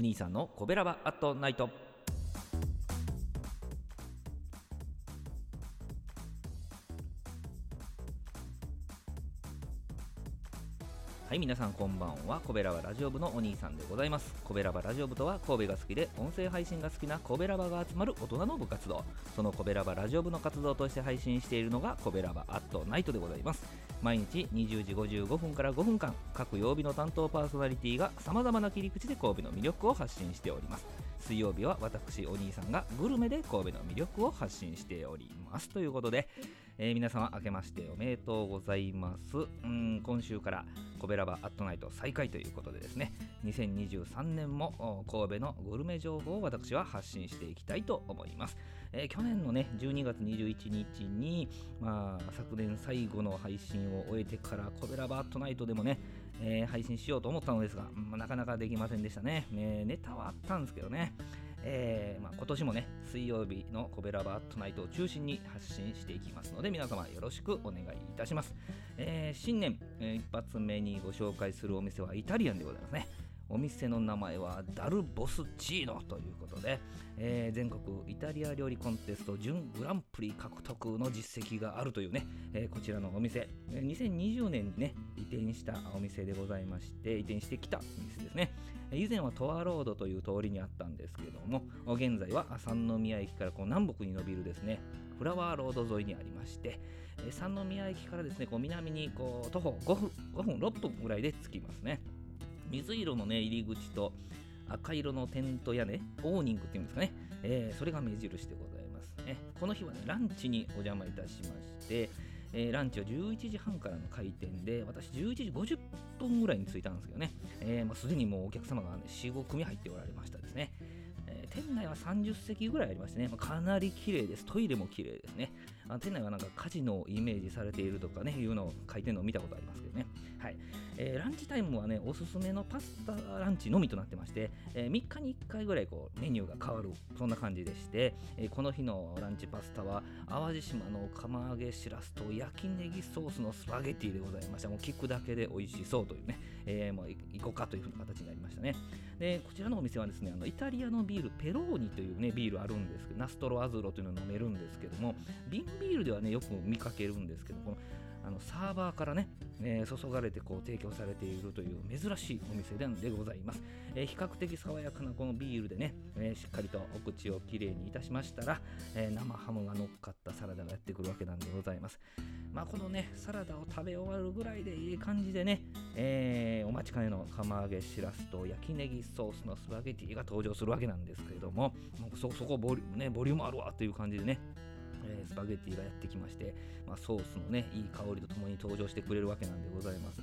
お兄さんのコベラバアットナイトはい皆さんこんばんは。コベラバラジオ部のお兄さんでございます。コベラバラジオ部とは神戸が好きで音声配信が好きなコベラバが集まる大人の部活動。そのコベラバラジオ部の活動として配信しているのがコベラバアットナイトでございます。毎日20時55分から5分間各曜日の担当パーソナリティがさまざまな切り口で神戸の魅力を発信しております。水曜日は私お兄さんがグルメで神戸の魅力を発信しております。ということで、えー、皆様明けましておめでとうございますうん今週からコベラバアットナイト再開ということでですね2023年も神戸のグルメ情報を私は発信していきたいと思います、えー、去年のね12月21日に、まあ、昨年最後の配信を終えてからコベラバアットナイトでもねえー、配信しようと思ったのですが、まあ、なかなかできませんでしたね。えー、ネタはあったんですけどね。えーまあ、今年もね、水曜日のコベラバートナイトを中心に発信していきますので、皆様よろしくお願いいたします。えー、新年、えー、一発目にご紹介するお店はイタリアンでございますね。お店の名前はダルボスチーノということで、えー、全国イタリア料理コンテスト準グランプリ獲得の実績があるというね、えー、こちらのお店、2020年にね、移転したお店でございまして、移転してきたお店ですね。以前はトアロードという通りにあったんですけども、現在は三宮駅からこう南北に伸びるですね、フラワーロード沿いにありまして、三宮駅からですね、こう南にこう徒歩5分、5分、6分ぐらいで着きますね。水色のね入り口と赤色のテントやねオーニングっていうんですかね、えー、それが目印でございますねこの日はねランチにお邪魔いたしましてえー、ランチは11時半からの開店で、私11時50分ぐらいに着いたんですけどね、えー、まあ、すでにもうお客様が、ね、4、5組入っておられましたですね。えー、店内は30席ぐらいありましてね、まあ、かなり綺麗です。トイレも綺麗ですね。あ店内はなんかカジノをイメージされているとかね、いうのを書いてるのを見たことありますけどね。はい。えー、ランチタイムはね、おすすめのパスタランチのみとなってまして、えー、3日に1回ぐらいこうメニューが変わる、そんな感じでして、えこの日のランチパスタは、淡路島の釜揚げしらすと焼きネギソースのスパゲティでございました。もう聞くだけで美味しそうというね、えー、もう行こうかというふうな形になりましたね。で、こちらのお店はですね、あのイタリアのビール、ペローニというね、ビールあるんですけど、ナストロアズロというのを飲めるんですけども、瓶ビールではね、よく見かけるんですけど、このあのサーバーからね、えー、注がれてこう提供されているという珍しいお店でございます、えー、比較的爽やかなこのビールでね、えー、しっかりとお口をきれいにいたしましたら、え生ハムが乗っかったサラダがやってくるわけなんでございます。まあこのねサラダを食べ終わるぐらいでいい感じでね、えお待ちかねの釜揚げしらすと焼きネギソースのスパゲティが登場するわけなんですけれどもそそこボリ,、ね、ボリュームあるわという感じでねえー、スパゲッティがやってきまして、まあ、ソースのねいい香りとともに登場してくれるわけなんでございます。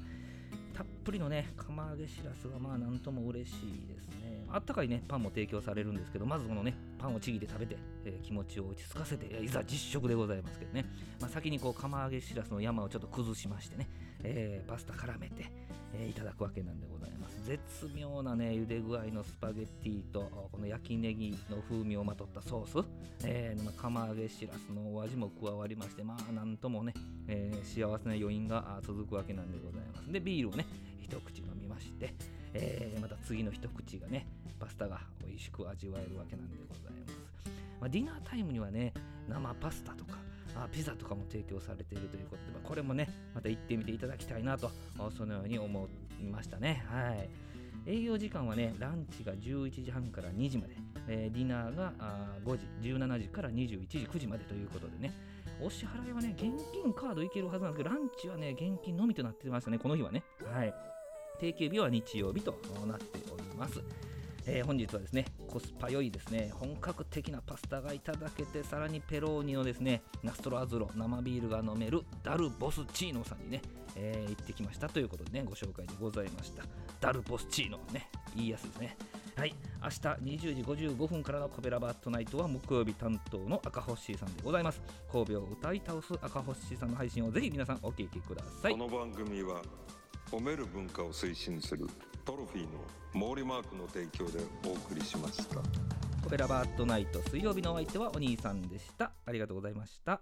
たっぷりのね釜揚げしらすはまあなんとも嬉しいですね。あったかいねパンも提供されるんですけどまずこのねパンをちぎって食べて、えー、気持ちを落ち着かせていざ実食でございますけどね、まあ、先にこう釜揚げしらすの山をちょっと崩しましてね、えー、パスタ絡めて、えー、いただくわけなんでございます。絶妙なね茹で具合のスパゲッティとこの焼きネギの風味をまとったソース、えー、釜揚げしらすのお味も加わりましてまあなんともね、え、幸せな余韻が続くわけなんでございます。でビールをね一口飲みまして、えー、また次の一口がねパスタが美味しく味わえるわけなんでございます、まあ、ディナータイムにはね生パスタとかあピザとかも提供されているということで、まあ、これもねまた行ってみていただきたいなとそのように思いましたね。はい。営業時間はねランチが11時半から2時まで、えー、ディナーがあ5時17時から21時9時までということでね。お支払いはね現金カードいけるはずなんですけどランチはね現金のみとなってましたねこの日はね。はい。定休日は日曜日となっております。えー、本日はですね、コスパ良いですね、本格的なパスタがいただけて、さらにペローニのですね、ナストロアズロ、生ビールが飲めるダルボスチーノさんにね、えー、行ってきましたということでね、ご紹介でございました。ダルボスチーノね、言いやすですね。はい、明日20時55分からのコベラバットナイトは木曜日担当の赤星さんでございます。神戸を歌い倒す赤星さんの配信をぜひ皆さんお聞きください。この番組は褒める文化を推進するトロフィーの毛利マークの提供でお送りしました。オペラバートナイト水曜日のお相手はお兄さんでした。ありがとうございました。